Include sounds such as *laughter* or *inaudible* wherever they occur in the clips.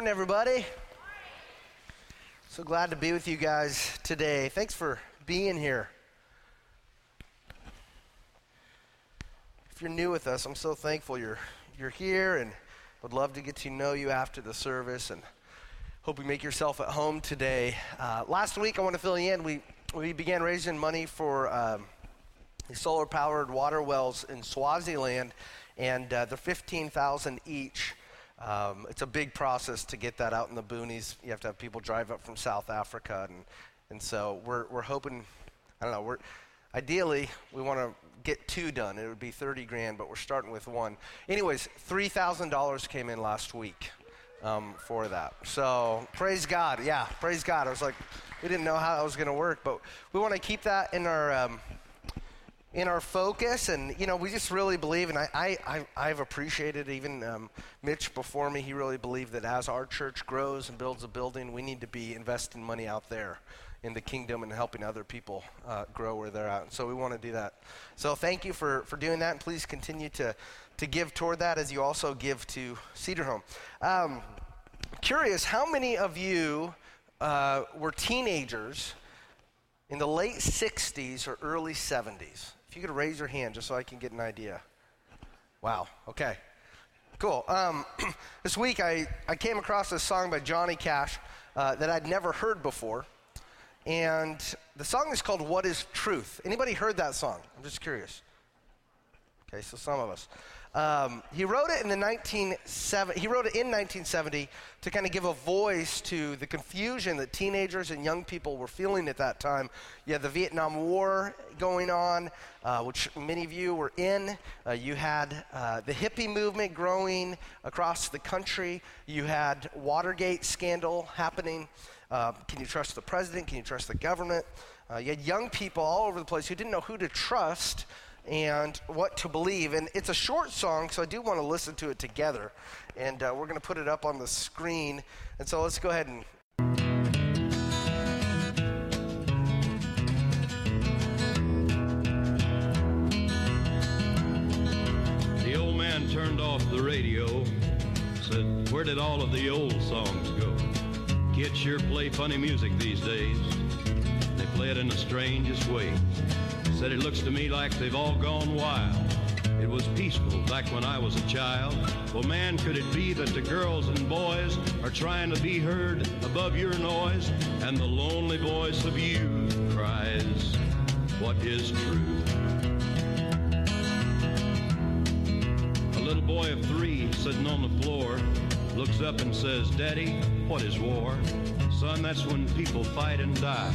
Morning, everybody. So glad to be with you guys today. Thanks for being here. If you're new with us, I'm so thankful you're you're here, and would love to get to know you after the service, and hope you make yourself at home today. Uh, last week, I want to fill you in. We we began raising money for um, solar powered water wells in Swaziland, and uh, they're 15,000 each. Um, it's a big process to get that out in the boonies. You have to have people drive up from South Africa, and, and so we're, we're hoping, I don't know, we're, ideally we want to get two done. It would be 30 grand, but we're starting with one. Anyways, $3,000 came in last week um, for that. So praise God. Yeah, praise God. I was like, we didn't know how that was going to work, but we want to keep that in our. Um, in our focus and you know we just really believe and i, I, I have appreciated even um, mitch before me he really believed that as our church grows and builds a building we need to be investing money out there in the kingdom and helping other people uh, grow where they're at and so we want to do that. So thank you for, for doing that and please continue to, to give toward that as you also give to cedar home. Um, curious how many of you uh, were teenagers in the late 60s or early 70s if you could raise your hand just so I can get an idea. Wow, okay. Cool. Um, *clears throat* this week I, I came across a song by Johnny Cash uh, that I'd never heard before. And the song is called What is Truth? Anybody heard that song? I'm just curious. Okay, so some of us. Um, he wrote it in the 1970. He wrote it in 1970 to kind of give a voice to the confusion that teenagers and young people were feeling at that time. You had the Vietnam War going on, uh, which many of you were in. Uh, you had uh, the hippie movement growing across the country. You had Watergate scandal happening. Uh, can you trust the president? Can you trust the government? Uh, you had young people all over the place who didn't know who to trust and what to believe. And it's a short song, so I do want to listen to it together. And uh, we're going to put it up on the screen. And so let's go ahead and. The old man turned off the radio, said, Where did all of the old songs go? Kids sure play funny music these days. They play it in the strangest way. Said it looks to me like they've all gone wild. It was peaceful back when I was a child. Well, man, could it be that the girls and boys are trying to be heard above your noise? And the lonely voice of youth cries, What is truth? A little boy of three sitting on the floor looks up and says, Daddy, what is war? Son, that's when people fight and die.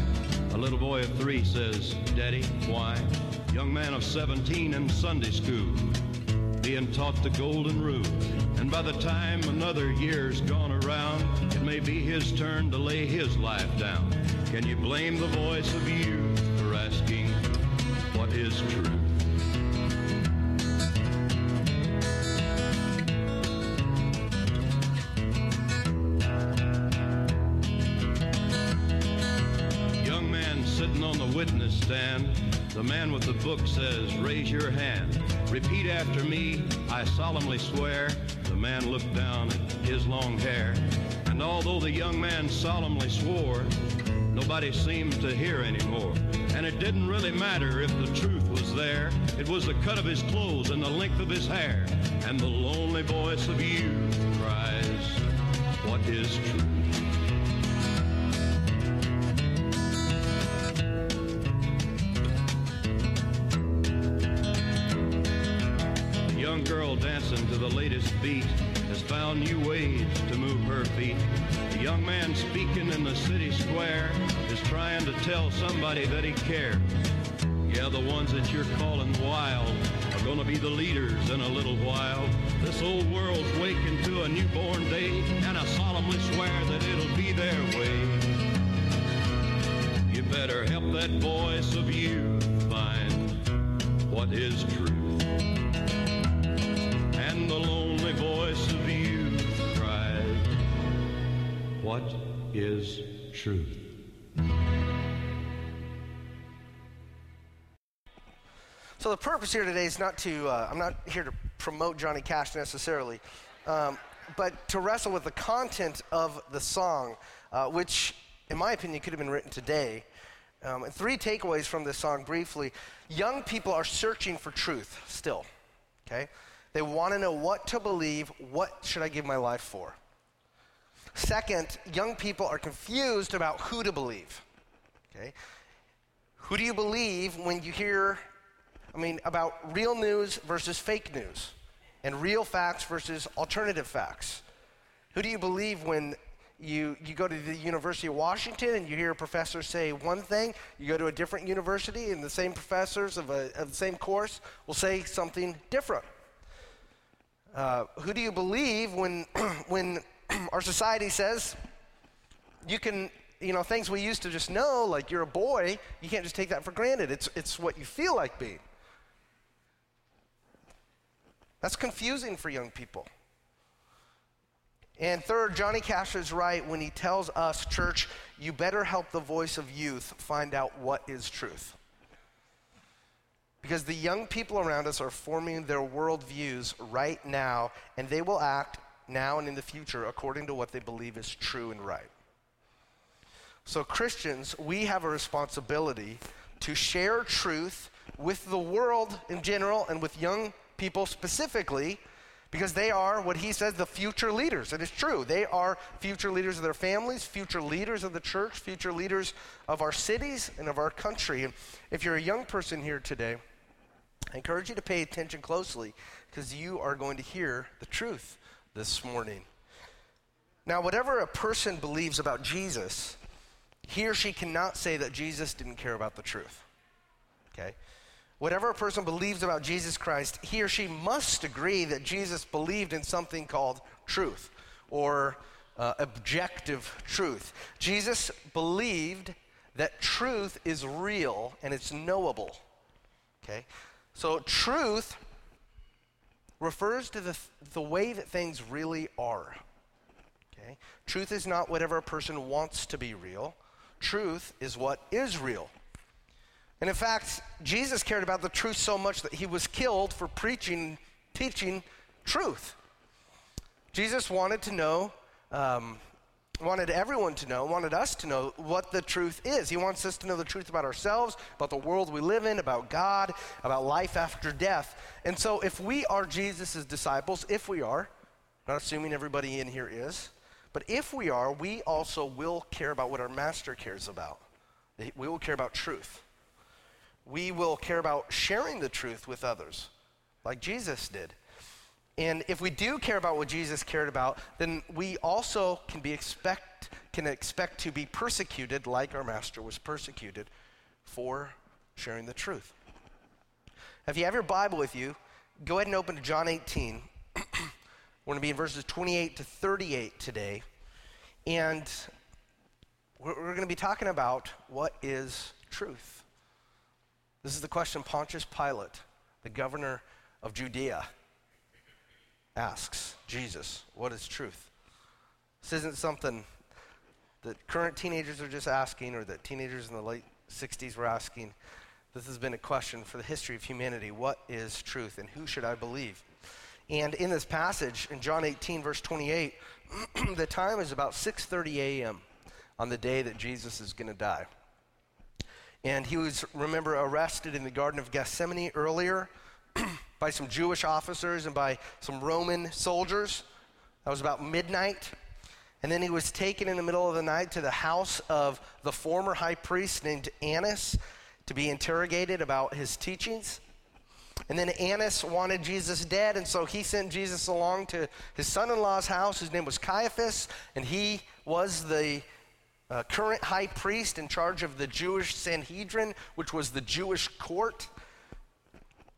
A little boy of three says, Daddy, why? Young man of 17 in Sunday school, being taught the golden rule. And by the time another year's gone around, it may be his turn to lay his life down. Can you blame the voice of youth for asking, what is truth? Stand. The man with the book says, Raise your hand. Repeat after me, I solemnly swear. The man looked down at his long hair. And although the young man solemnly swore, nobody seemed to hear anymore. And it didn't really matter if the truth was there. It was the cut of his clothes and the length of his hair. And the lonely voice of you cries, What is truth? Tell somebody that he cares. Yeah, the ones that you're calling wild are gonna be the leaders in a little while. This old world's waking to a newborn day, and I solemnly swear that it'll be their way. You better help that voice of you find what is truth. And the lonely voice of youth cried, What is truth? So the purpose here today is not to, uh, I'm not here to promote Johnny Cash necessarily. Um, but to wrestle with the content of the song, uh, which, in my opinion, could have been written today. Um, and three takeaways from this song briefly. Young people are searching for truth still, okay? They want to know what to believe, what should I give my life for? Second, young people are confused about who to believe, okay? Who do you believe when you hear, I mean, about real news versus fake news, and real facts versus alternative facts? Who do you believe when you, you go to the University of Washington and you hear a professor say one thing, you go to a different university and the same professors of, a, of the same course will say something different. Uh, who do you believe when, *clears throat* when *clears throat* our society says you can, you know, things we used to just know, like you're a boy, you can't just take that for granted. It's, it's what you feel like being. That's confusing for young people. And third, Johnny Cash is right when he tells us, church, you better help the voice of youth find out what is truth. Because the young people around us are forming their worldviews right now, and they will act now and in the future according to what they believe is true and right. So, Christians, we have a responsibility to share truth with the world in general and with young people specifically because they are what he says the future leaders. And it's true. They are future leaders of their families, future leaders of the church, future leaders of our cities and of our country. And if you're a young person here today, I encourage you to pay attention closely because you are going to hear the truth this morning. Now, whatever a person believes about Jesus, he or she cannot say that Jesus didn't care about the truth. Okay? Whatever a person believes about Jesus Christ, he or she must agree that Jesus believed in something called truth or uh, objective truth. Jesus believed that truth is real and it's knowable. Okay? So, truth refers to the, the way that things really are. Okay? Truth is not whatever a person wants to be real, truth is what is real. And in fact, Jesus cared about the truth so much that he was killed for preaching, teaching truth. Jesus wanted to know, um, wanted everyone to know, wanted us to know what the truth is. He wants us to know the truth about ourselves, about the world we live in, about God, about life after death. And so, if we are Jesus' disciples, if we are, not assuming everybody in here is, but if we are, we also will care about what our master cares about. We will care about truth we will care about sharing the truth with others, like Jesus did. And if we do care about what Jesus cared about, then we also can be expect can expect to be persecuted like our master was persecuted for sharing the truth. If you have your Bible with you, go ahead and open to John 18. *clears throat* We're going to be in verses 28 to 38 today. And we're, we're going to be talking about what is truth. This is the question Pontius Pilate, the governor of Judea, asks Jesus, What is truth? This isn't something that current teenagers are just asking or that teenagers in the late 60s were asking. This has been a question for the history of humanity. What is truth and who should I believe? And in this passage in John 18 verse 28, *clears throat* the time is about 6:30 a.m. on the day that Jesus is going to die. And he was, remember, arrested in the Garden of Gethsemane earlier *clears throat* by some Jewish officers and by some Roman soldiers. That was about midnight. And then he was taken in the middle of the night to the house of the former high priest named Annas to be interrogated about his teachings. And then Annas wanted Jesus dead, and so he sent Jesus along to his son in law's house. His name was Caiaphas, and he was the uh, current high priest in charge of the Jewish Sanhedrin, which was the Jewish court.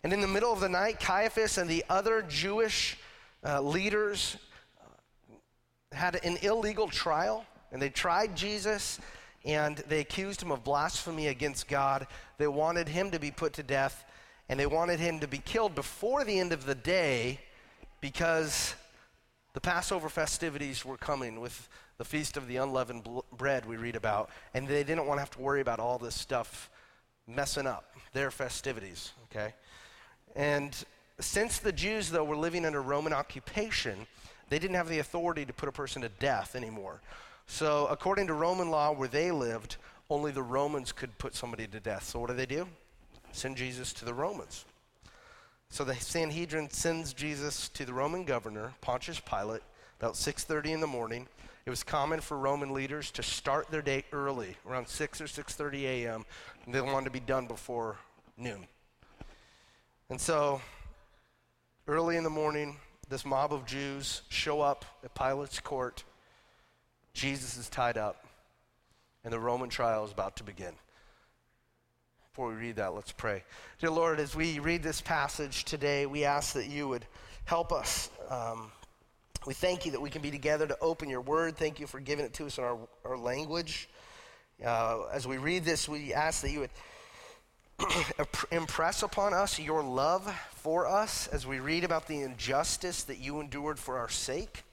And in the middle of the night, Caiaphas and the other Jewish uh, leaders uh, had an illegal trial, and they tried Jesus and they accused him of blasphemy against God. They wanted him to be put to death, and they wanted him to be killed before the end of the day because the Passover festivities were coming with the feast of the unleavened bread we read about, and they didn't want to have to worry about all this stuff messing up their festivities, okay? And since the Jews, though, were living under Roman occupation, they didn't have the authority to put a person to death anymore. So, according to Roman law, where they lived, only the Romans could put somebody to death. So, what do they do? Send Jesus to the Romans. So the Sanhedrin sends Jesus to the Roman governor, Pontius Pilate, about 6:30 in the morning. It was common for Roman leaders to start their day early, around 6 or 6:30 a.m. They wanted to be done before noon. And so, early in the morning, this mob of Jews show up at Pilate's court. Jesus is tied up, and the Roman trial is about to begin. Before we read that, let's pray. Dear Lord, as we read this passage today, we ask that you would help us. Um, we thank you that we can be together to open your word. Thank you for giving it to us in our, our language. Uh, as we read this, we ask that you would *clears throat* impress upon us your love for us as we read about the injustice that you endured for our sake.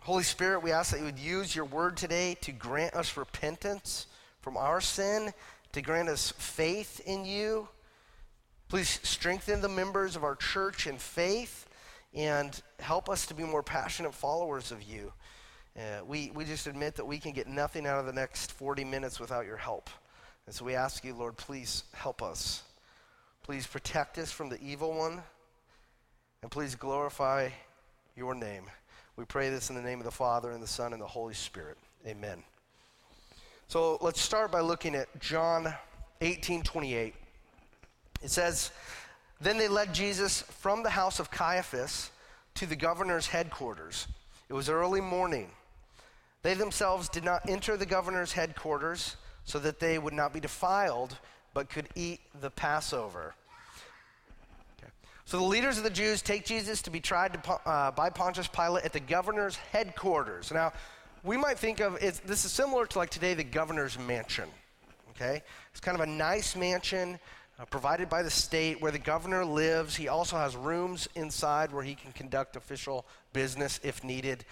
Holy Spirit, we ask that you would use your word today to grant us repentance from our sin to grant us faith in you. Please strengthen the members of our church in faith and help us to be more passionate followers of you. Uh, we, we just admit that we can get nothing out of the next 40 minutes without your help. And so we ask you, Lord, please help us. Please protect us from the evil one. And please glorify your name. We pray this in the name of the Father, and the Son, and the Holy Spirit. Amen. So let's start by looking at John 18 28. It says, Then they led Jesus from the house of Caiaphas to the governor's headquarters. It was early morning. They themselves did not enter the governor's headquarters so that they would not be defiled, but could eat the Passover. Okay. So the leaders of the Jews take Jesus to be tried to, uh, by Pontius Pilate at the governor's headquarters. Now, we might think of it, this is similar to like today the governor's mansion. Okay? It's kind of a nice mansion uh, provided by the state where the governor lives. He also has rooms inside where he can conduct official business if needed.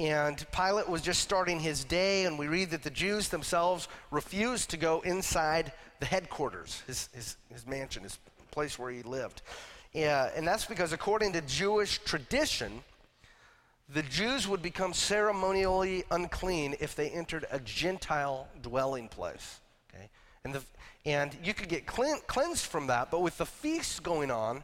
And Pilate was just starting his day, and we read that the Jews themselves refused to go inside the headquarters, his, his, his mansion, his place where he lived. Yeah, and that's because, according to Jewish tradition, the Jews would become ceremonially unclean if they entered a Gentile dwelling place. Okay? And, the, and you could get cleansed from that, but with the feasts going on,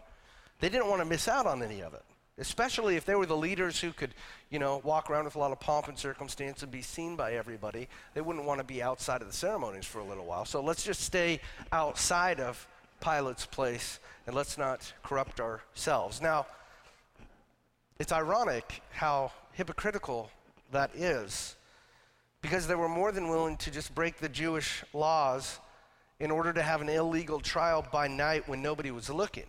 they didn't want to miss out on any of it. Especially if they were the leaders who could, you know, walk around with a lot of pomp and circumstance and be seen by everybody. They wouldn't want to be outside of the ceremonies for a little while. So let's just stay outside of Pilate's place and let's not corrupt ourselves. Now, it's ironic how hypocritical that is because they were more than willing to just break the Jewish laws in order to have an illegal trial by night when nobody was looking.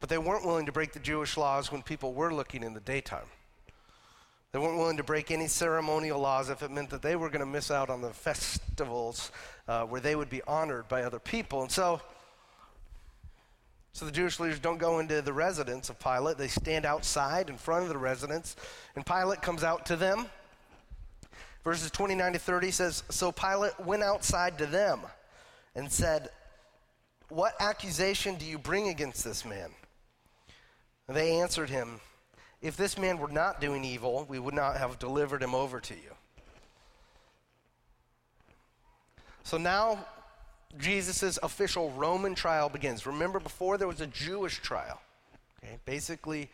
But they weren't willing to break the Jewish laws when people were looking in the daytime. They weren't willing to break any ceremonial laws if it meant that they were going to miss out on the festivals uh, where they would be honored by other people. And so, so the Jewish leaders don't go into the residence of Pilate. They stand outside in front of the residence, and Pilate comes out to them. Verses 29 to 30 says So Pilate went outside to them and said, What accusation do you bring against this man? And they answered him, If this man were not doing evil, we would not have delivered him over to you. So now Jesus' official Roman trial begins. Remember, before there was a Jewish trial, okay, basically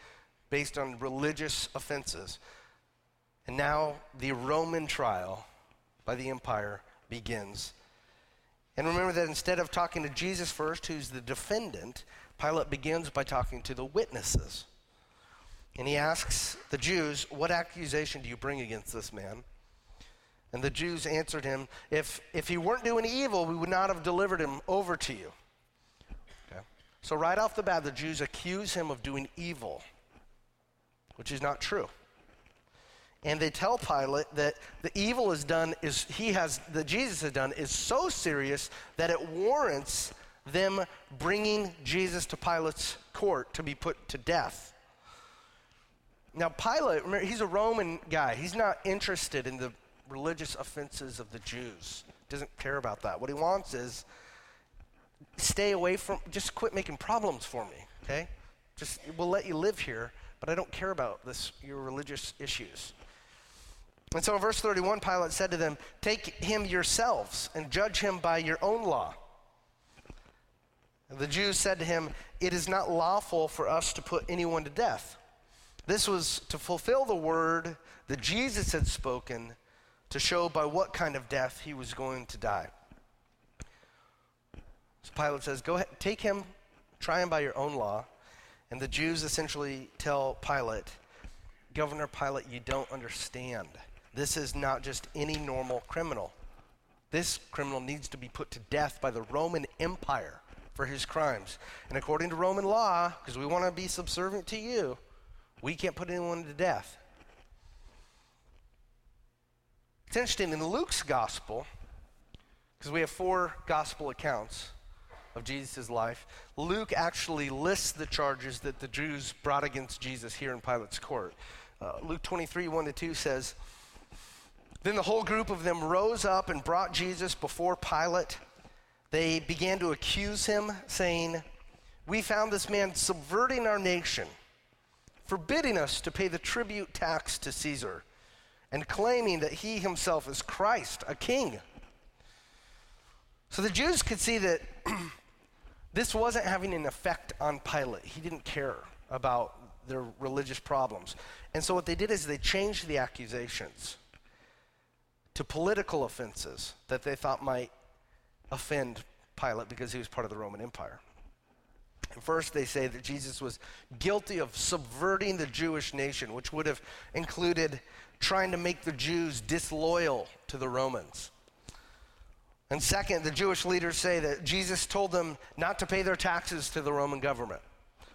based on religious offenses. And now the Roman trial by the empire begins. And remember that instead of talking to Jesus first, who's the defendant, Pilate begins by talking to the witnesses. And he asks the Jews, What accusation do you bring against this man? And the Jews answered him, if, if he weren't doing evil, we would not have delivered him over to you. Okay? So, right off the bat, the Jews accuse him of doing evil, which is not true. And they tell Pilate that the evil is done is he has that Jesus has done is so serious that it warrants them bringing Jesus to Pilate's court to be put to death. Now Pilate, remember, he's a Roman guy. He's not interested in the religious offenses of the Jews. Doesn't care about that. What he wants is stay away from, just quit making problems for me, okay? Just, we'll let you live here, but I don't care about this, your religious issues. And so in verse 31, Pilate said to them, Take him yourselves and judge him by your own law. And the Jews said to him, It is not lawful for us to put anyone to death. This was to fulfill the word that Jesus had spoken to show by what kind of death he was going to die. So Pilate says, Go ahead, take him, try him by your own law. And the Jews essentially tell Pilate, Governor Pilate, you don't understand. This is not just any normal criminal. This criminal needs to be put to death by the Roman Empire for his crimes. And according to Roman law, because we want to be subservient to you, we can't put anyone to death. It's interesting, in Luke's gospel, because we have four gospel accounts of Jesus' life, Luke actually lists the charges that the Jews brought against Jesus here in Pilate's court. Uh, Luke 23, 1 to 2 says, Then the whole group of them rose up and brought Jesus before Pilate. They began to accuse him, saying, We found this man subverting our nation, forbidding us to pay the tribute tax to Caesar and claiming that he himself is Christ, a king. So the Jews could see that *clears throat* this wasn't having an effect on Pilate. He didn't care about their religious problems. And so what they did is they changed the accusations to political offenses that they thought might offend Pilate because he was part of the Roman Empire. And first, they say that Jesus was guilty of subverting the Jewish nation, which would have included trying to make the Jews disloyal to the Romans. And second, the Jewish leaders say that Jesus told them not to pay their taxes to the Roman government,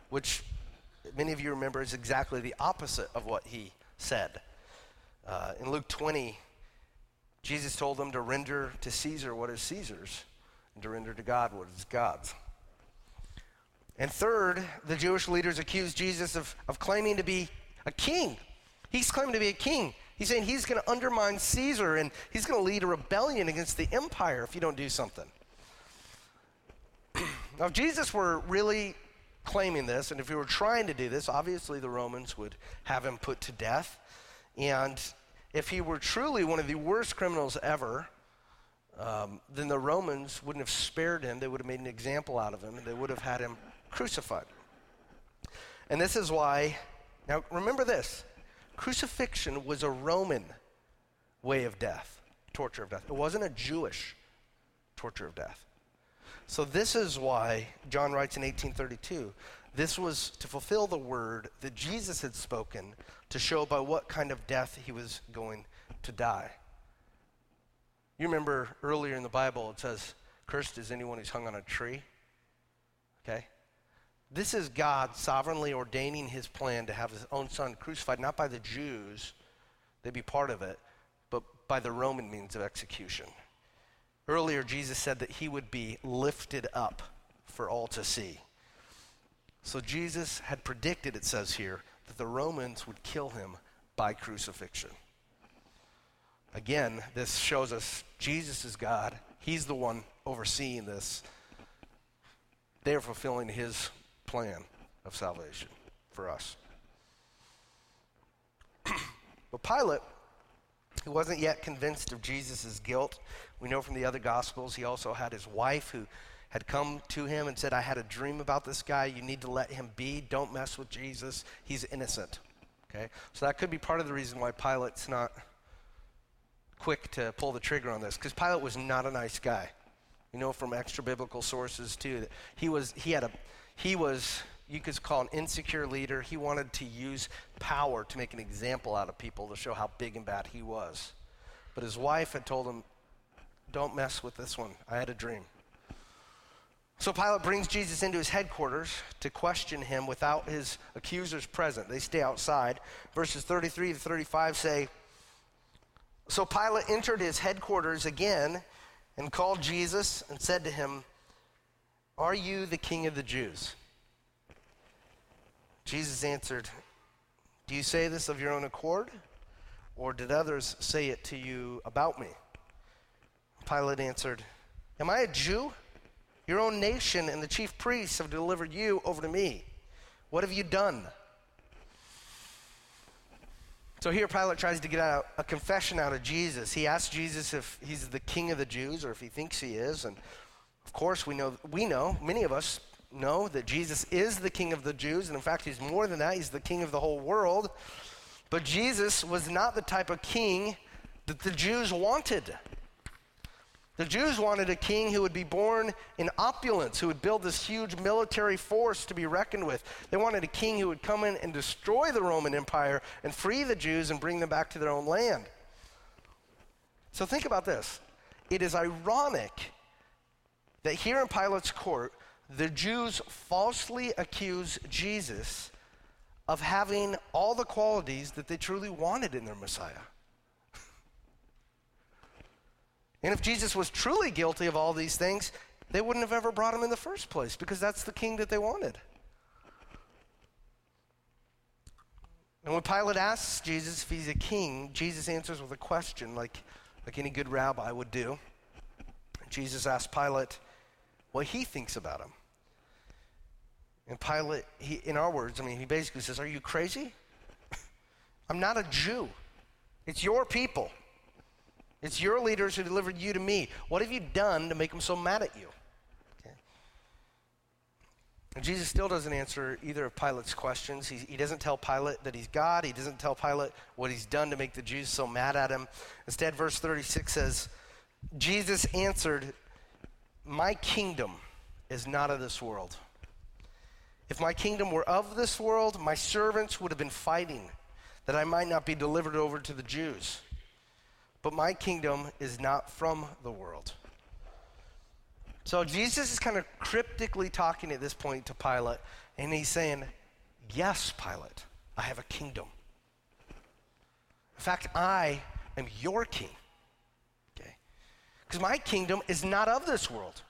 which many of you remember is exactly the opposite of what he said. Uh, in Luke 20, Jesus told them to render to Caesar what is Caesar's and to render to God what is God's. And third, the Jewish leaders accused Jesus of, of claiming to be a king He's claiming to be a king. He's saying he's going to undermine Caesar and he's going to lead a rebellion against the empire if you don't do something. *clears throat* now, if Jesus were really claiming this, and if he were trying to do this, obviously the Romans would have him put to death. And if he were truly one of the worst criminals ever, um, then the Romans wouldn't have spared him. They would have made an example out of him, and they would have had him crucified. And this is why, now remember this Crucifixion was a Roman way of death, torture of death. It wasn't a Jewish torture of death. So this is why John writes in 1832, this was to fulfill the word that Jesus had spoken to show by what kind of death he was going to die. You remember earlier in the Bible it says, Cursed is anyone who's hung on a tree. Okay? This is God sovereignly ordaining his plan to have his own son crucified, not by the Jews, they'd be part of it, but by the Roman means of execution. Earlier, Jesus said that he would be lifted up for all to see. So Jesus had predicted, it says here, that the Romans would kill him by crucifixion. Again, this shows us Jesus is God. He's the one overseeing this. They're fulfilling his plan of salvation for us. *clears throat* but Pilate, who wasn't yet convinced of Jesus' guilt, we know from the other Gospels, he also had his wife who had come to him and said, I had a dream about this guy. You need to let him be. Don't mess with Jesus. He's innocent. Okay? So that could be part of the reason why Pilate's not quick to pull the trigger on this, because Pilate was not a nice guy. You know from extra biblical sources too that he was he had a he was, you could call an insecure leader. He wanted to use power to make an example out of people to show how big and bad he was. But his wife had told him, Don't mess with this one. I had a dream. So Pilate brings Jesus into his headquarters to question him without his accusers present. They stay outside. Verses 33 to 35 say So Pilate entered his headquarters again and called Jesus and said to him, are you the king of the Jews? Jesus answered, Do you say this of your own accord? Or did others say it to you about me? Pilate answered, Am I a Jew? Your own nation and the chief priests have delivered you over to me. What have you done? So here Pilate tries to get out a confession out of Jesus. He asks Jesus if he's the king of the Jews or if he thinks he is. And of course, we know, we know, many of us know that Jesus is the king of the Jews. And in fact, he's more than that, he's the king of the whole world. But Jesus was not the type of king that the Jews wanted. The Jews wanted a king who would be born in opulence, who would build this huge military force to be reckoned with. They wanted a king who would come in and destroy the Roman Empire and free the Jews and bring them back to their own land. So think about this. It is ironic that here in Pilate's court, the Jews falsely accuse Jesus of having all the qualities that they truly wanted in their Messiah. And if Jesus was truly guilty of all these things, they wouldn't have ever brought him in the first place because that's the king that they wanted. And when Pilate asks Jesus if he's a king, Jesus answers with a question like, like any good rabbi would do. Jesus asks Pilate what he thinks about him. And Pilate, he, in our words, I mean, he basically says, Are you crazy? *laughs* I'm not a Jew. It's your people. It's your leaders who delivered you to me. What have you done to make them so mad at you? Okay. And Jesus still doesn't answer either of Pilate's questions. He, he doesn't tell Pilate that he's God. He doesn't tell Pilate what he's done to make the Jews so mad at him. Instead, verse 36 says, Jesus answered, My kingdom is not of this world. If my kingdom were of this world, my servants would have been fighting that I might not be delivered over to the Jews. But my kingdom is not from the world. So Jesus is kind of cryptically talking at this point to Pilate, and he's saying, Yes, Pilate, I have a kingdom. In fact, I am your king. Okay? Because my kingdom is not of this world.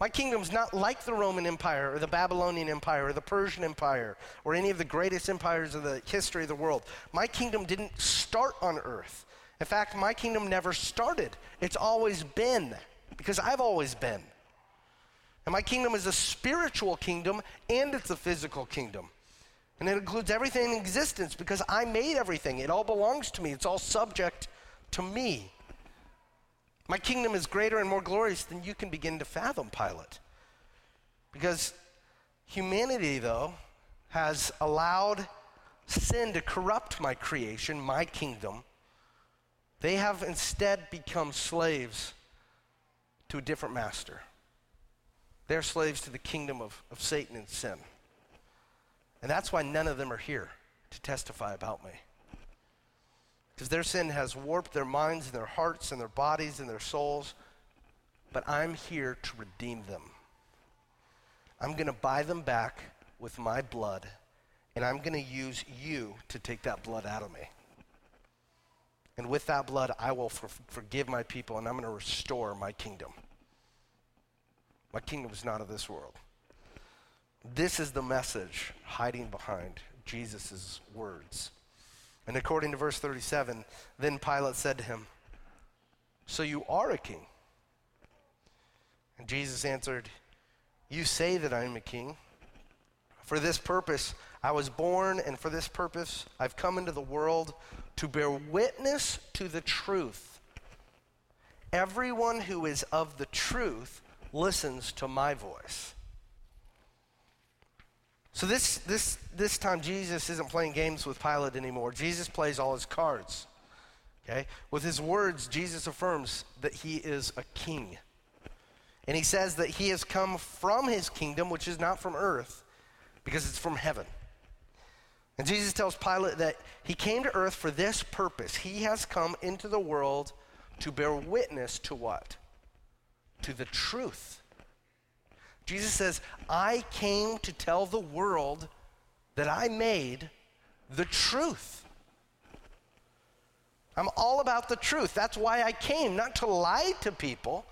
My kingdom's not like the Roman Empire or the Babylonian Empire or the Persian Empire or any of the greatest empires of the history of the world. My kingdom didn't start on earth. In fact, my kingdom never started. It's always been because I've always been. And my kingdom is a spiritual kingdom and it's a physical kingdom. And it includes everything in existence because I made everything. It all belongs to me, it's all subject to me. My kingdom is greater and more glorious than you can begin to fathom, Pilate. Because humanity, though, has allowed sin to corrupt my creation, my kingdom they have instead become slaves to a different master. They're slaves to the kingdom of, of Satan and sin. And that's why none of them are here to testify about me. Because their sin has warped their minds and their hearts and their bodies and their souls. But I'm here to redeem them. I'm going to buy them back with my blood, and I'm going to use you to take that blood out of me. And with that blood, I will for- forgive my people and I'm going to restore my kingdom. My kingdom is not of this world. This is the message hiding behind Jesus' words. And according to verse 37, then Pilate said to him, So you are a king? And Jesus answered, You say that I am a king. For this purpose I was born, and for this purpose I've come into the world to bear witness to the truth. Everyone who is of the truth listens to my voice. So this, this, this time, Jesus isn't playing games with Pilate anymore. Jesus plays all his cards. Okay? With his words, Jesus affirms that he is a king. And he says that he has come from his kingdom, which is not from earth, because it's from heaven. And Jesus tells Pilate that he came to earth for this purpose. He has come into the world to bear witness to what? To the truth. Jesus says, I came to tell the world that I made the truth. I'm all about the truth. That's why I came, not to lie to people,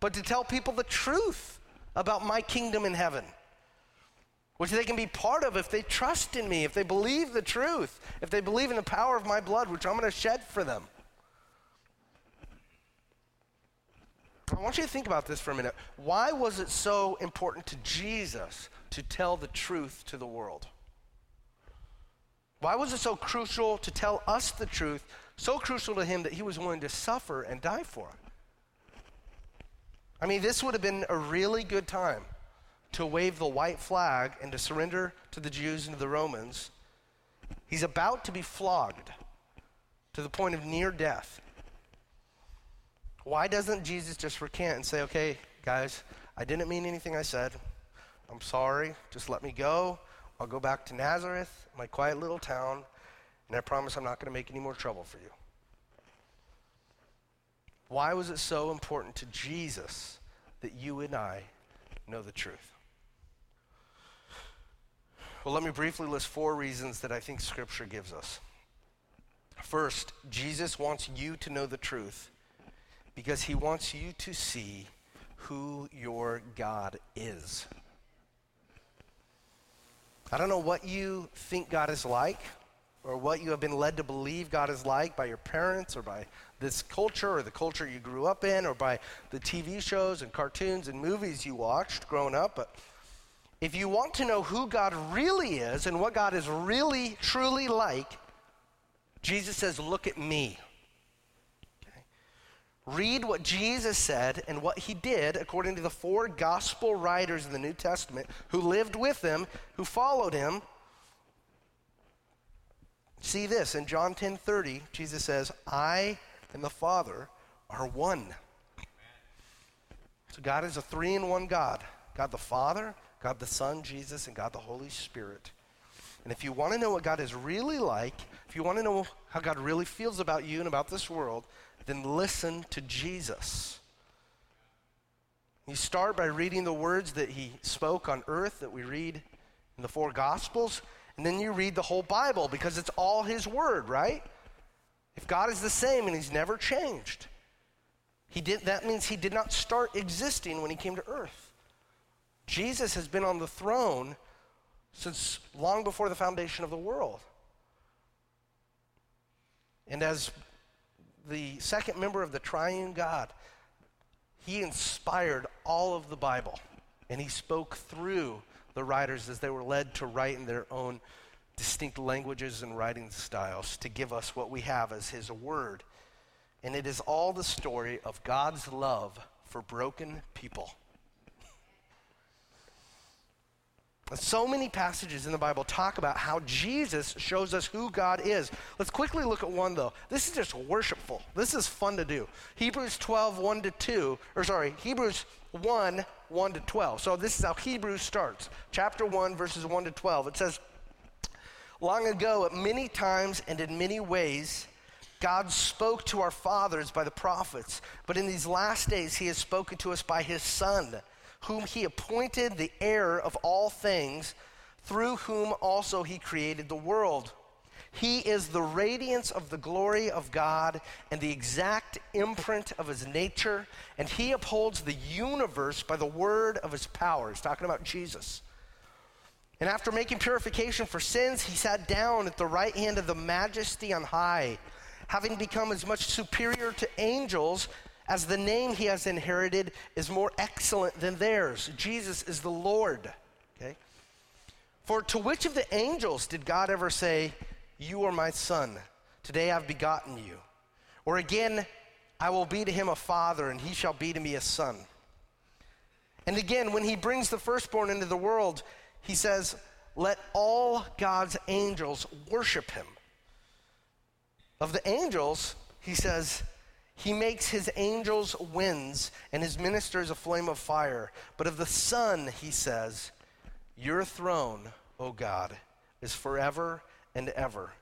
but to tell people the truth about my kingdom in heaven which they can be part of if they trust in me, if they believe the truth, if they believe in the power of my blood, which I'm going to shed for them. I want you to think about this for a minute. Why was it so important to Jesus to tell the truth to the world? Why was it so crucial to tell us the truth, so crucial to him that he was willing to suffer and die for it? I mean, this would have been a really good time to wave the white flag and to surrender to the Jews and to the Romans. He's about to be flogged to the point of near death. Why doesn't Jesus just recant and say, okay, guys, I didn't mean anything I said. I'm sorry. Just let me go. I'll go back to Nazareth, my quiet little town, and I promise I'm not going to make any more trouble for you. Why was it so important to Jesus that you and I know the truth? Well, let me briefly list four reasons that I think Scripture gives us. First, Jesus wants you to know the truth because he wants you to see who your God is. I don't know what you think God is like or what you have been led to believe God is like by your parents or by this culture or the culture you grew up in or by the TV shows and cartoons and movies you watched growing up. But if you want to know who God really is and what God is really, truly like, Jesus says, Look at me. Okay. Read what Jesus said and what he did according to the four gospel writers in the New Testament who lived with him, who followed him. See this in John 10:30, Jesus says, "I and the Father are one." So God is a three-in-one God. God the Father, God the Son, Jesus, and God the Holy Spirit. And if you want to know what God is really like, if you want to know how God really feels about you and about this world, then listen to Jesus. You start by reading the words that he spoke on earth that we read in the four Gospels, and then you read the whole Bible because it's all his word, right? If God is the same and he's never changed, he did, that means he did not start existing when he came to earth. Jesus has been on the throne since long before the foundation of the world. And as the second member of the triune God, he inspired all of the Bible. And he spoke through the writers as they were led to write in their own distinct languages and writing styles to give us what we have as his word. And it is all the story of God's love for broken people. So many passages in the Bible talk about how Jesus shows us who God is. Let's quickly look at one though. This is just worshipful. This is fun to do. Hebrews 12, 1 to 2, or sorry, Hebrews 1, 1 to 12. So this is how Hebrews starts. Chapter 1, verses 1 to 12. It says, Long ago, at many times and in many ways, God spoke to our fathers by the prophets, but in these last days, he has spoken to us by his Son whom he appointed the heir of all things, through whom also he created the world. He is the radiance of the glory of God and the exact imprint of his nature, and he upholds the universe by the word of his power. He's talking about Jesus. And after making purification for sins, he sat down at the right hand of the majesty on high, having become as much superior to angels as the name he has inherited is more excellent than theirs. Jesus is the Lord. Okay? For to which of the angels did God ever say, You are my son, today I've begotten you? Or again, I will be to him a father, and he shall be to me a son. And again, when he brings the firstborn into the world, he says, Let all God's angels worship him. Of the angels, he says, he makes his angels winds and his ministers a flame of fire. But of the Son, he says, Your throne, O God, is forever and ever.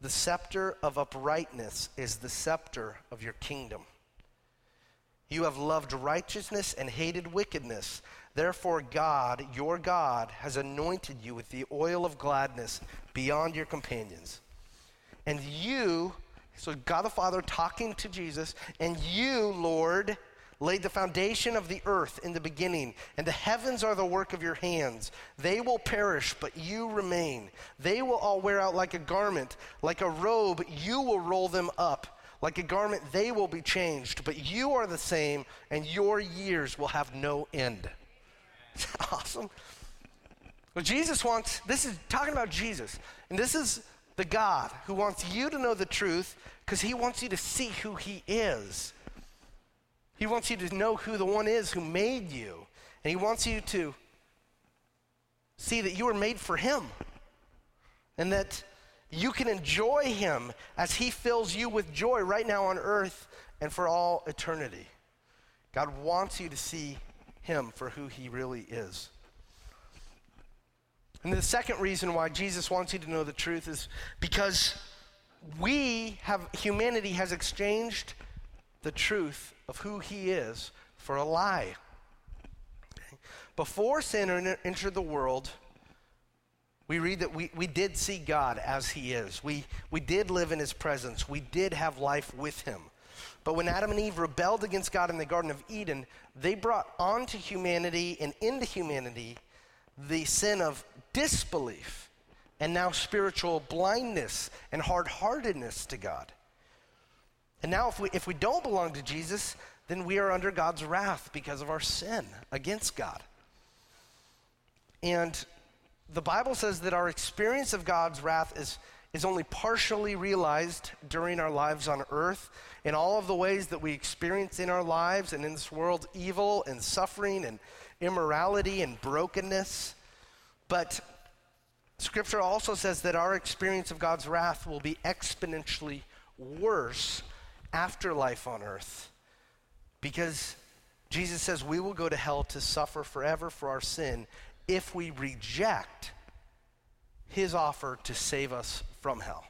The scepter of uprightness is the scepter of your kingdom. You have loved righteousness and hated wickedness. Therefore, God, your God, has anointed you with the oil of gladness beyond your companions. And you so, God the Father talking to Jesus, and you, Lord, laid the foundation of the earth in the beginning, and the heavens are the work of your hands. They will perish, but you remain. They will all wear out like a garment, like a robe, you will roll them up. Like a garment, they will be changed, but you are the same, and your years will have no end. *laughs* Awesome? Well, Jesus wants, this is talking about Jesus, and this is the God who wants you to know the truth because he wants you to see who he is. He wants you to know who the one is who made you. And he wants you to see that you were made for him and that you can enjoy him as he fills you with joy right now on earth and for all eternity. God wants you to see him for who he really is. And the second reason why Jesus wants you to know the truth is because we have, humanity has exchanged the truth of who he is for a lie. Before sin entered the world, we read that we, we did see God as he is. We, we did live in his presence. We did have life with him. But when Adam and Eve rebelled against God in the Garden of Eden, they brought onto humanity and into humanity the sin of disbelief and now spiritual blindness and hard heartedness to God. And now, if we, if we don't belong to Jesus, then we are under God's wrath because of our sin against God. And the Bible says that our experience of God's wrath is, is only partially realized during our lives on earth. In all of the ways that we experience in our lives and in this world evil and suffering and immorality and brokenness. But Scripture also says that our experience of God's wrath will be exponentially worse after life on earth because Jesus says we will go to hell to suffer forever for our sin if we reject his offer to save us from hell.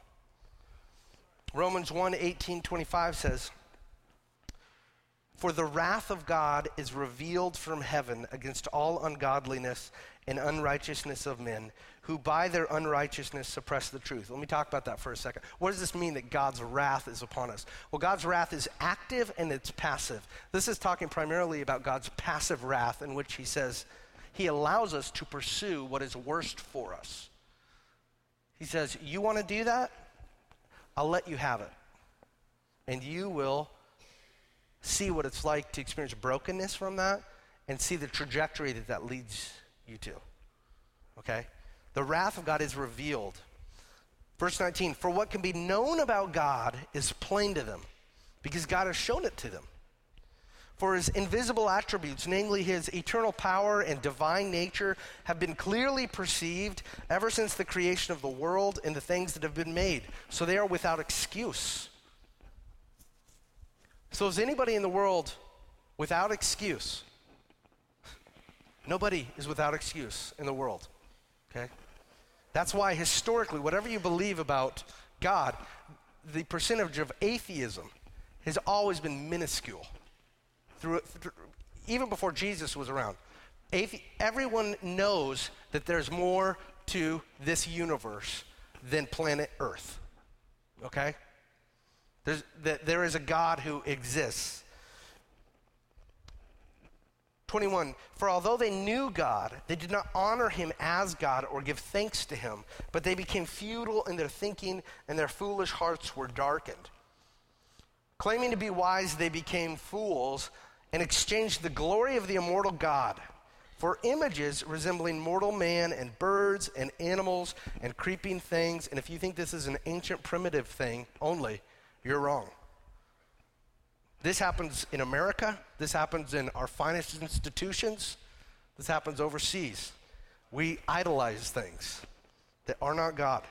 Romans 1 18 25 says, For the wrath of God is revealed from heaven against all ungodliness and unrighteousness of men who by their unrighteousness suppress the truth. Let me talk about that for a second. What does this mean that God's wrath is upon us? Well, God's wrath is active and it's passive. This is talking primarily about God's passive wrath, in which He says He allows us to pursue what is worst for us. He says, You want to do that? I'll let you have it. And you will see what it's like to experience brokenness from that and see the trajectory that that leads you too. Okay? The wrath of God is revealed. Verse 19, for what can be known about God is plain to them, because God has shown it to them. For his invisible attributes, namely his eternal power and divine nature, have been clearly perceived ever since the creation of the world and the things that have been made. So they are without excuse. So, is anybody in the world without excuse? Nobody is without excuse in the world, okay? That's why historically, whatever you believe about God, the percentage of atheism has always been minuscule. Through, through even before Jesus was around, Athe- everyone knows that there's more to this universe than planet Earth. Okay? There's, that there is a God who exists. 21 For although they knew God, they did not honor him as God or give thanks to him, but they became futile in their thinking, and their foolish hearts were darkened. Claiming to be wise, they became fools and exchanged the glory of the immortal God for images resembling mortal man and birds and animals and creeping things. And if you think this is an ancient primitive thing only, you're wrong. This happens in America. This happens in our finest institutions. This happens overseas. We idolize things that are not God.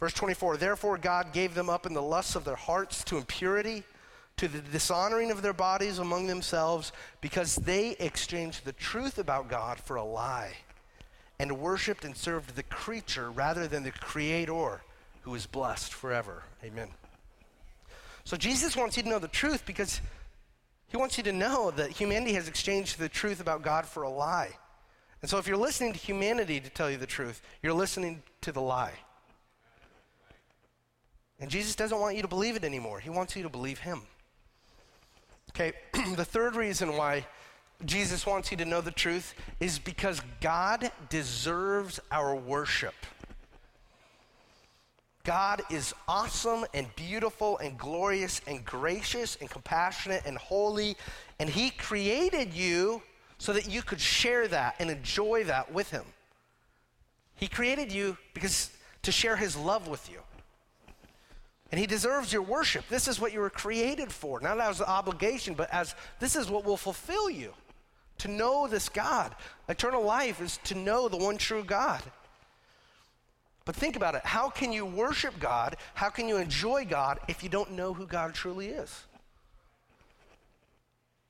Verse 24 Therefore, God gave them up in the lusts of their hearts to impurity, to the dishonoring of their bodies among themselves, because they exchanged the truth about God for a lie, and worshiped and served the creature rather than the Creator, who is blessed forever. Amen. So Jesus wants you to know the truth because he wants you to know that humanity has exchanged the truth about God for a lie. And so if you're listening to humanity to tell you the truth, you're listening to the lie. And Jesus doesn't want you to believe it anymore. He wants you to believe him. Okay, *clears throat* the third reason why Jesus wants you to know the truth is because God deserves our worship. God is awesome and beautiful and glorious and gracious and compassionate and holy. And He created you so that you could share that and enjoy that with Him. He created you because to share his love with you. And he deserves your worship. This is what you were created for, not as an obligation, but as this is what will fulfill you to know this God. Eternal life is to know the one true God. But think about it. How can you worship God? How can you enjoy God if you don't know who God truly is?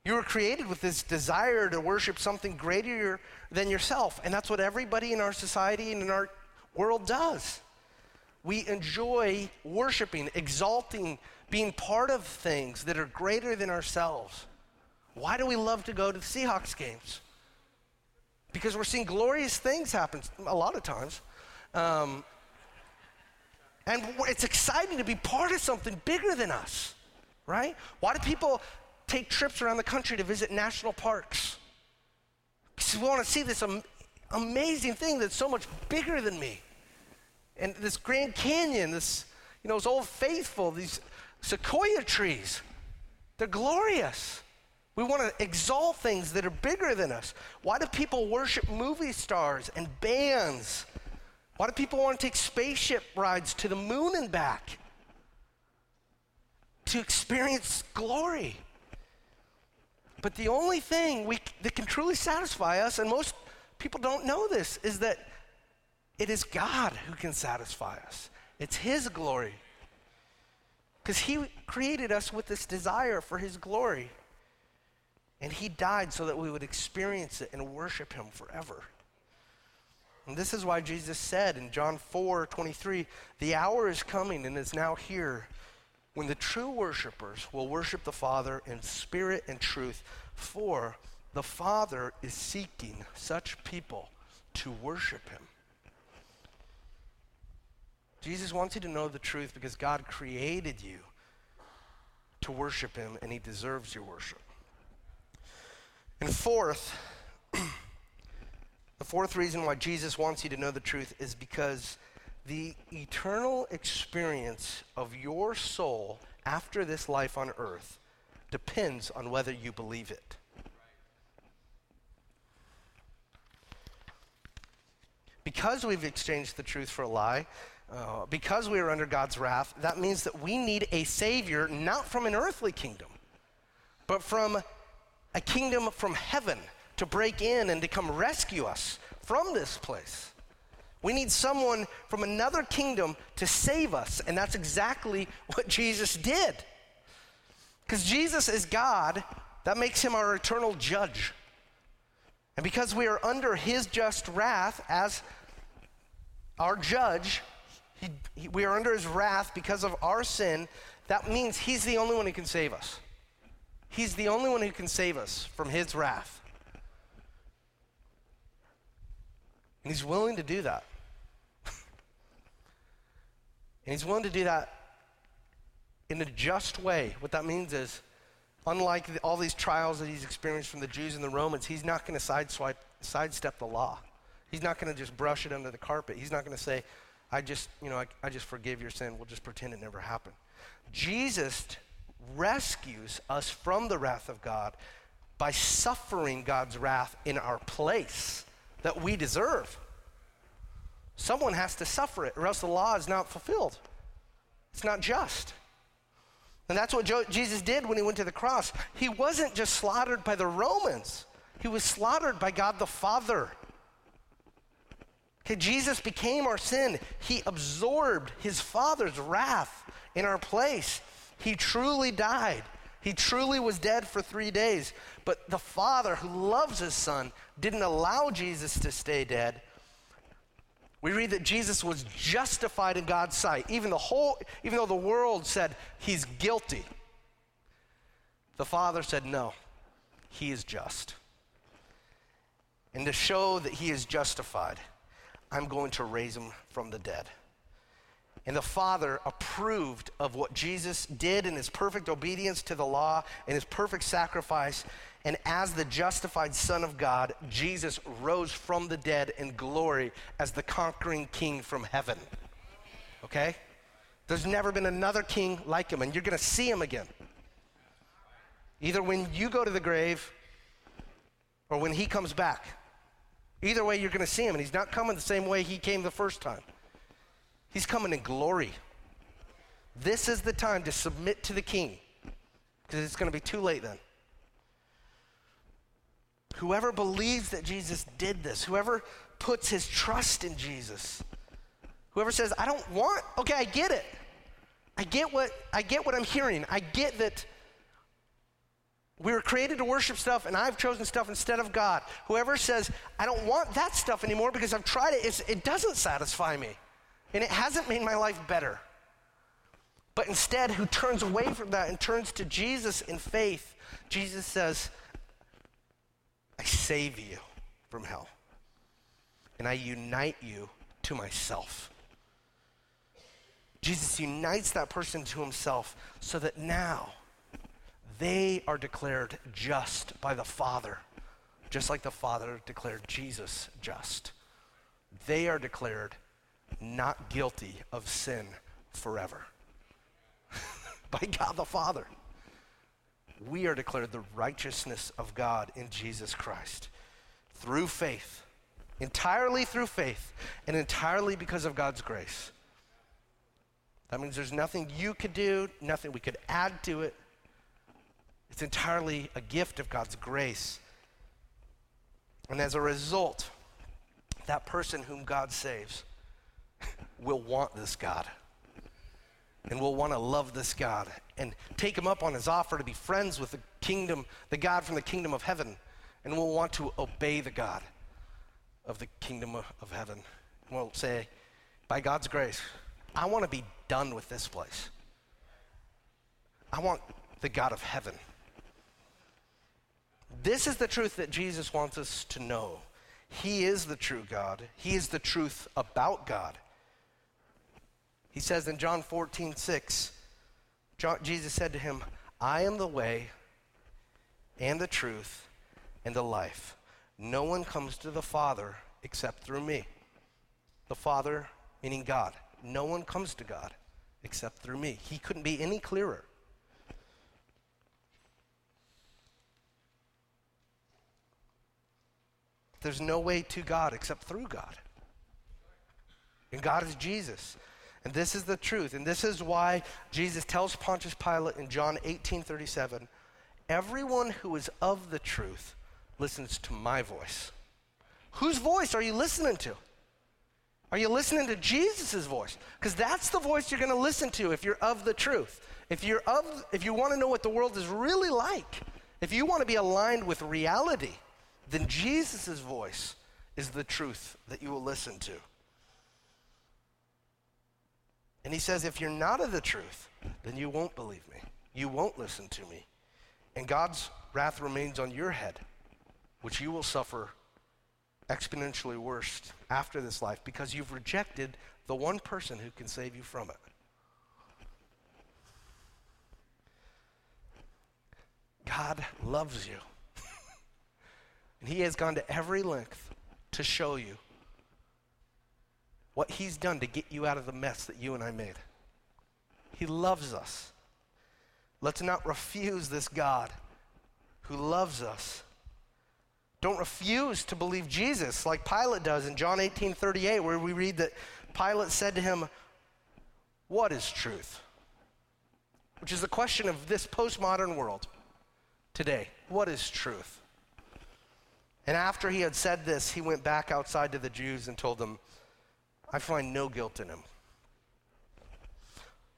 You were created with this desire to worship something greater than yourself. And that's what everybody in our society and in our world does. We enjoy worshiping, exalting, being part of things that are greater than ourselves. Why do we love to go to the Seahawks games? Because we're seeing glorious things happen a lot of times. Um, and it's exciting to be part of something bigger than us, right? Why do people take trips around the country to visit national parks. Because we want to see this am- amazing thing that's so much bigger than me. And this Grand Canyon, this, you know, it's Old Faithful, these sequoia trees, they're glorious. We want to exalt things that are bigger than us. Why do people worship movie stars and bands? Why do people want to take spaceship rides to the moon and back? To experience glory. But the only thing we, that can truly satisfy us, and most people don't know this, is that it is God who can satisfy us. It's His glory. Because He created us with this desire for His glory. And He died so that we would experience it and worship Him forever. And this is why Jesus said in John 4 23, the hour is coming and is now here when the true worshipers will worship the Father in spirit and truth, for the Father is seeking such people to worship him. Jesus wants you to know the truth because God created you to worship him and he deserves your worship. And fourth, *clears throat* the fourth reason why Jesus wants you to know the truth is because the eternal experience of your soul after this life on earth depends on whether you believe it. Because we've exchanged the truth for a lie, uh, because we are under God's wrath, that means that we need a Savior not from an earthly kingdom, but from a kingdom from heaven to break in and to come rescue us from this place. We need someone from another kingdom to save us, and that's exactly what Jesus did. Because Jesus is God, that makes him our eternal judge. And because we are under his just wrath as our judge, he, he, we are under his wrath because of our sin, that means he's the only one who can save us. He's the only one who can save us from his wrath. And he's willing to do that. and he's willing to do that in a just way. What that means is, unlike the, all these trials that he's experienced from the Jews and the Romans, he's not going to sidestep the law. He's not going to just brush it under the carpet. He's not going to say, I just, you know, I, I just forgive your sin. We'll just pretend it never happened. Jesus rescues us from the wrath of God by suffering God's wrath in our place that we deserve. Someone has to suffer it, or else the law is not fulfilled. It's not just. And that's what Jesus did when he went to the cross. He wasn't just slaughtered by the Romans, he was slaughtered by God the Father. Okay, Jesus became our sin. He absorbed his Father's wrath in our place. He truly died. He truly was dead for three days. But the Father, who loves his Son, didn't allow Jesus to stay dead. We read that Jesus was justified in God's sight. Even, the whole, even though the world said he's guilty, the Father said, no, he is just. And to show that he is justified, I'm going to raise him from the dead. And the Father approved of what Jesus did in his perfect obedience to the law and his perfect sacrifice. And as the justified Son of God, Jesus rose from the dead in glory as the conquering king from heaven. Okay? There's never been another king like him, and you're going to see him again. Either when you go to the grave or when he comes back. Either way, you're going to see him, and he's not coming the same way he came the first time. He's coming in glory. This is the time to submit to the king because it's going to be too late then. Whoever believes that Jesus did this, whoever puts his trust in Jesus, whoever says, I don't want, okay, I get it. I get what I get what I'm hearing. I get that we were created to worship stuff and I've chosen stuff instead of God. Whoever says, I don't want that stuff anymore because I've tried it, it doesn't satisfy me. And it hasn't made my life better. But instead, who turns away from that and turns to Jesus in faith, Jesus says, I save you from hell. And I unite you to myself. Jesus unites that person to himself so that now they are declared just by the Father, just like the Father declared Jesus just. They are declared not guilty of sin forever *laughs* by God the Father we are declared the righteousness of God in Jesus Christ through faith, entirely through faith, and entirely because of God's grace. That means there's nothing you could do, nothing we could add to it. It's entirely a gift of God's grace. And as a result, that person whom God saves *laughs* will want this God and we'll want to love this God and take him up on his offer to be friends with the kingdom, the God from the kingdom of heaven, and we'll want to obey the God of the kingdom of heaven. And will say, by God's grace, I want to be done with this place. I want the God of heaven. This is the truth that Jesus wants us to know. He is the true God. He is the truth about God. He says in John 14, 6, John, Jesus said to him, I am the way and the truth and the life. No one comes to the Father except through me. The Father, meaning God. No one comes to God except through me. He couldn't be any clearer. There's no way to God except through God. And God is Jesus. And this is the truth. And this is why Jesus tells Pontius Pilate in John 18 37, everyone who is of the truth listens to my voice. Whose voice are you listening to? Are you listening to Jesus' voice? Because that's the voice you're going to listen to if you're of the truth. If you're of, if you want to know what the world is really like, if you want to be aligned with reality, then Jesus' voice is the truth that you will listen to. And he says, if you're not of the truth, then you won't believe me. You won't listen to me. And God's wrath remains on your head, which you will suffer exponentially worse after this life because you've rejected the one person who can save you from it. God loves you. *laughs* and He has gone to every length to show you what He's done to get you out of the mess that you and I made. He loves us. Let's not refuse this God who loves us. Don't refuse to believe Jesus like Pilate does in John 18 38, where we read that Pilate said to him, What is truth? Which is the question of this postmodern world today. What is truth? And after he had said this, he went back outside to the Jews and told them, I find no guilt in him.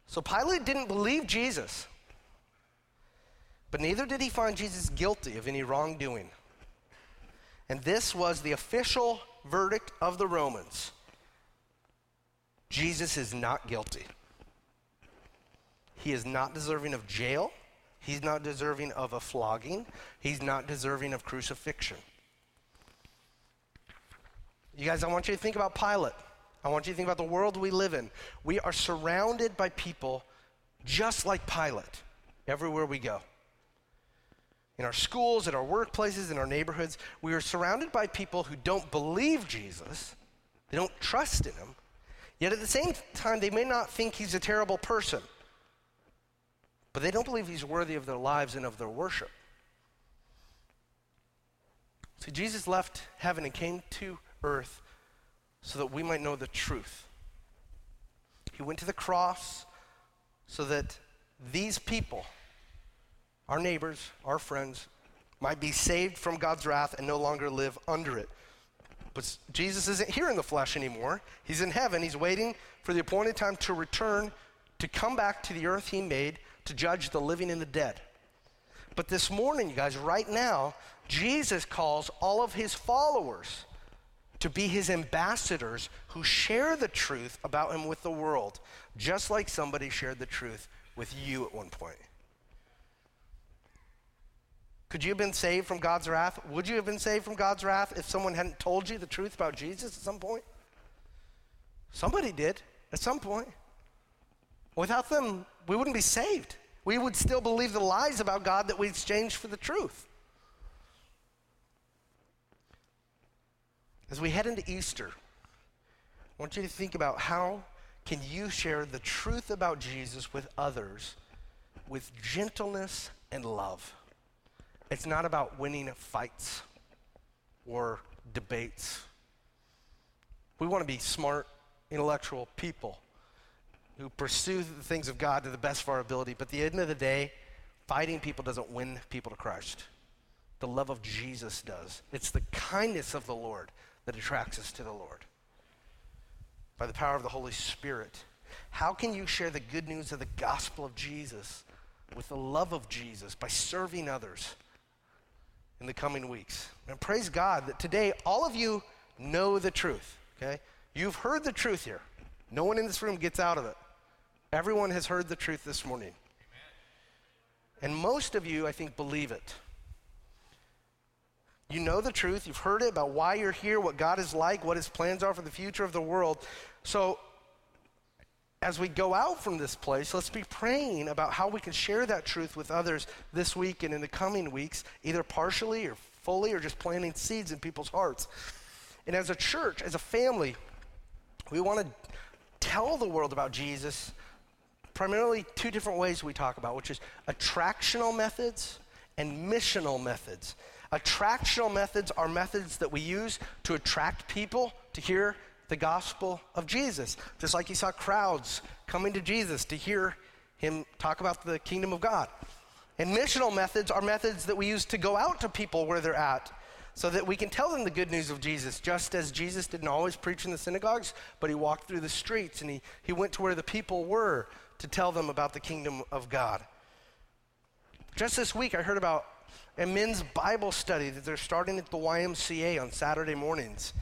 So Pilate didn't believe Jesus, but neither did he find Jesus guilty of any wrongdoing. And this was the official verdict of the Romans Jesus is not guilty. He is not deserving of jail. He's not deserving of a flogging. He's not deserving of crucifixion. You guys, I want you to think about Pilate. I want you to think about the world we live in. We are surrounded by people just like Pilate everywhere we go. In our schools, in our workplaces, in our neighborhoods, we are surrounded by people who don't believe Jesus, they don't trust in him, yet at the same time, they may not think he's a terrible person, but they don't believe he's worthy of their lives and of their worship. See, Jesus left heaven and came to earth so that we might know the truth. He went to the cross so that these people, our neighbors, our friends, might be saved from God's wrath and no longer live under it. But Jesus isn't here in the flesh anymore. He's in heaven. He's waiting for the appointed time to return, to come back to the earth he made to judge the living and the dead. But this morning, you guys, right now, Jesus calls all of his followers to be his ambassadors who share the truth about him with the world, just like somebody shared the truth with you at one point. Could you have been saved from God's wrath? Would you have been saved from God's wrath if someone hadn't told you the truth about Jesus at some point? Somebody did at some point. Without them, we wouldn't be saved. We would still believe the lies about God that we exchanged for the truth. As we head into Easter, I want you to think about how can you share the truth about Jesus with others with gentleness and love. It's not about winning fights or debates. We want to be smart, intellectual people who pursue the things of God to the best of our ability, but at the end of the day, fighting people doesn't win people to Christ. The love of Jesus does. It's the kindness of the Lord that attracts us to the Lord. By the power of the Holy Spirit. How can you share the good news of the gospel of Jesus with the love of Jesus by serving others in the coming weeks? And praise God that today all of you know the truth, okay? You've heard the truth here. No one in this room gets out of it. Everyone has heard the truth this morning. And most of you, I think, believe it. You know the truth. You've heard it about why you're here, what God is like, what his plans are for the future of the world. So, as we go out from this place, let's be praying about how we can share that truth with others this week and in the coming weeks, either partially or fully, or just planting seeds in people's hearts. And as a church, as a family, we want to tell the world about Jesus primarily two different ways we talk about, which is attractional methods and missional methods. Attractional methods are methods that we use to attract people to hear the gospel of Jesus. Just like you saw crowds coming to Jesus to hear him talk about the kingdom of God. And missional methods are methods that we use to go out to people where they're at so that we can tell them the good news of Jesus, just as Jesus didn't always preach in the synagogues, but he walked through the streets and he, he went to where the people were to tell them about the kingdom of God. Just this week, I heard about a men's Bible study that they're starting at the YMCA on Saturday mornings.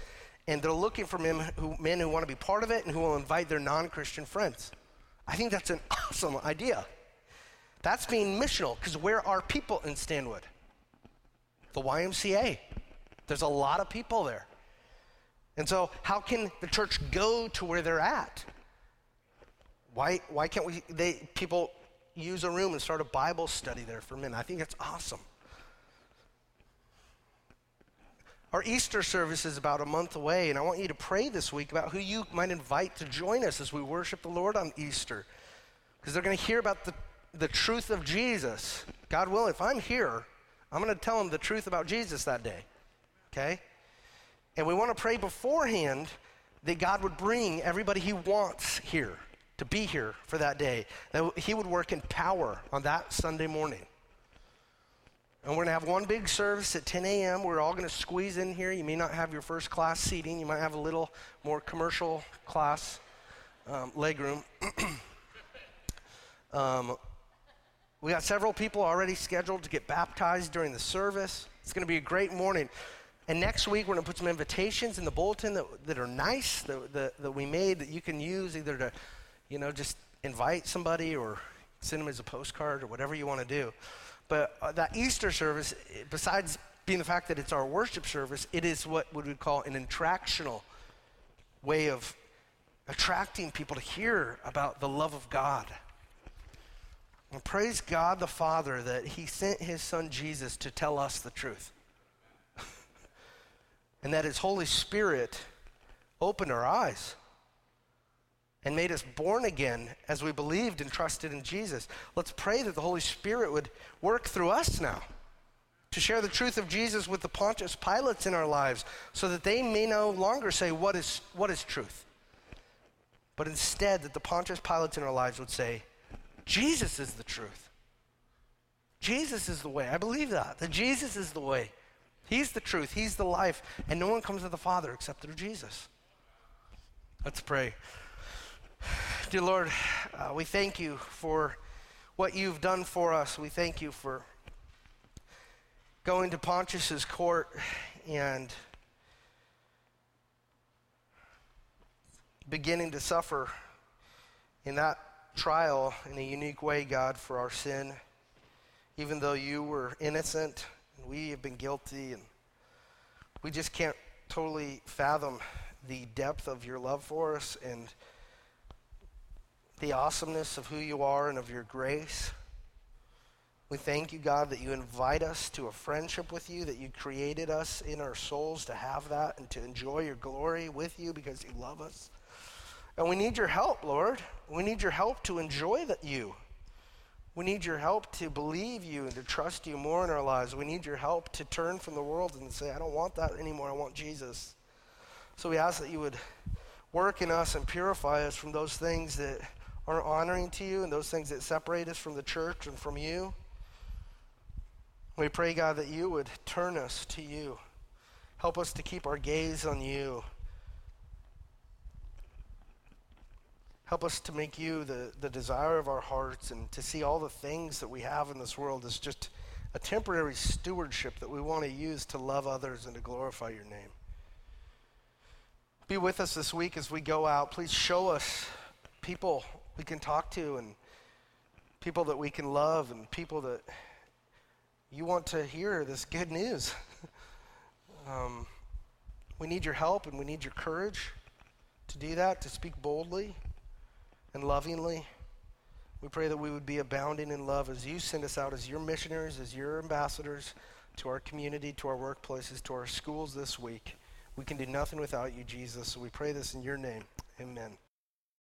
And they're looking for men who, men who want to be part of it and who will invite their non Christian friends. I think that's an *laughs* awesome idea. That's being missional, because where are people in Stanwood? The YMCA. There's a lot of people there. And so, how can the church go to where they're at? Why, why can't we, they, people use a room and start a Bible study there for men? I think that's awesome. Our Easter service is about a month away, and I want you to pray this week about who you might invite to join us as we worship the Lord on Easter. Because they're going to hear about the, the truth of Jesus. God willing, if I'm here, I'm going to tell them the truth about Jesus that day. Okay? And we want to pray beforehand that God would bring everybody He wants here to be here for that day, that he would work in power on that Sunday morning. And we're going to have one big service at 10 a.m. We're all going to squeeze in here. You may not have your first class seating, you might have a little more commercial class um, legroom. *clears throat* um, we got several people already scheduled to get baptized during the service. It's going to be a great morning. And next week, we're going to put some invitations in the bulletin that, that are nice, that, that, that we made, that you can use either to you know, just invite somebody or send them as a postcard or whatever you want to do. But uh, that Easter service, besides being the fact that it's our worship service, it is what we would call an attractional way of attracting people to hear about the love of God. And praise God the Father that He sent His Son Jesus to tell us the truth. *laughs* and that His Holy Spirit opened our eyes and made us born again as we believed and trusted in Jesus. Let's pray that the Holy Spirit would work through us now to share the truth of Jesus with the Pontius Pilates in our lives so that they may no longer say, What is, what is truth? but instead that the Pontius Pilates in our lives would say, Jesus is the truth. Jesus is the way. I believe that, that Jesus is the way. He's the truth, He's the life, and no one comes to the Father except through Jesus. Let's pray. Dear Lord, uh, we thank you for what you've done for us. We thank you for going to Pontius's court and beginning to suffer in that trial in a unique way, God, for our sin. Even though you were innocent and we have been guilty, and we just can't totally fathom the depth of your love for us and the awesomeness of who you are and of your grace. We thank you, God, that you invite us to a friendship with you, that you created us in our souls to have that and to enjoy your glory with you because you love us. And we need your help, Lord. We need your help to enjoy that you. We need your help to believe you and to trust you more in our lives. We need your help to turn from the world and say, I don't want that anymore. I want Jesus. So we ask that you would work in us and purify us from those things that aren't honoring to you and those things that separate us from the church and from you. We pray, God, that you would turn us to you. Help us to keep our gaze on you. Help us to make you the, the desire of our hearts and to see all the things that we have in this world as just a temporary stewardship that we want to use to love others and to glorify your name. Be with us this week as we go out. Please show us people we can talk to and people that we can love and people that you want to hear this good news. *laughs* um, we need your help and we need your courage to do that, to speak boldly and lovingly. We pray that we would be abounding in love as you send us out as your missionaries, as your ambassadors to our community, to our workplaces, to our schools this week. We can do nothing without you, Jesus. So we pray this in your name. Amen.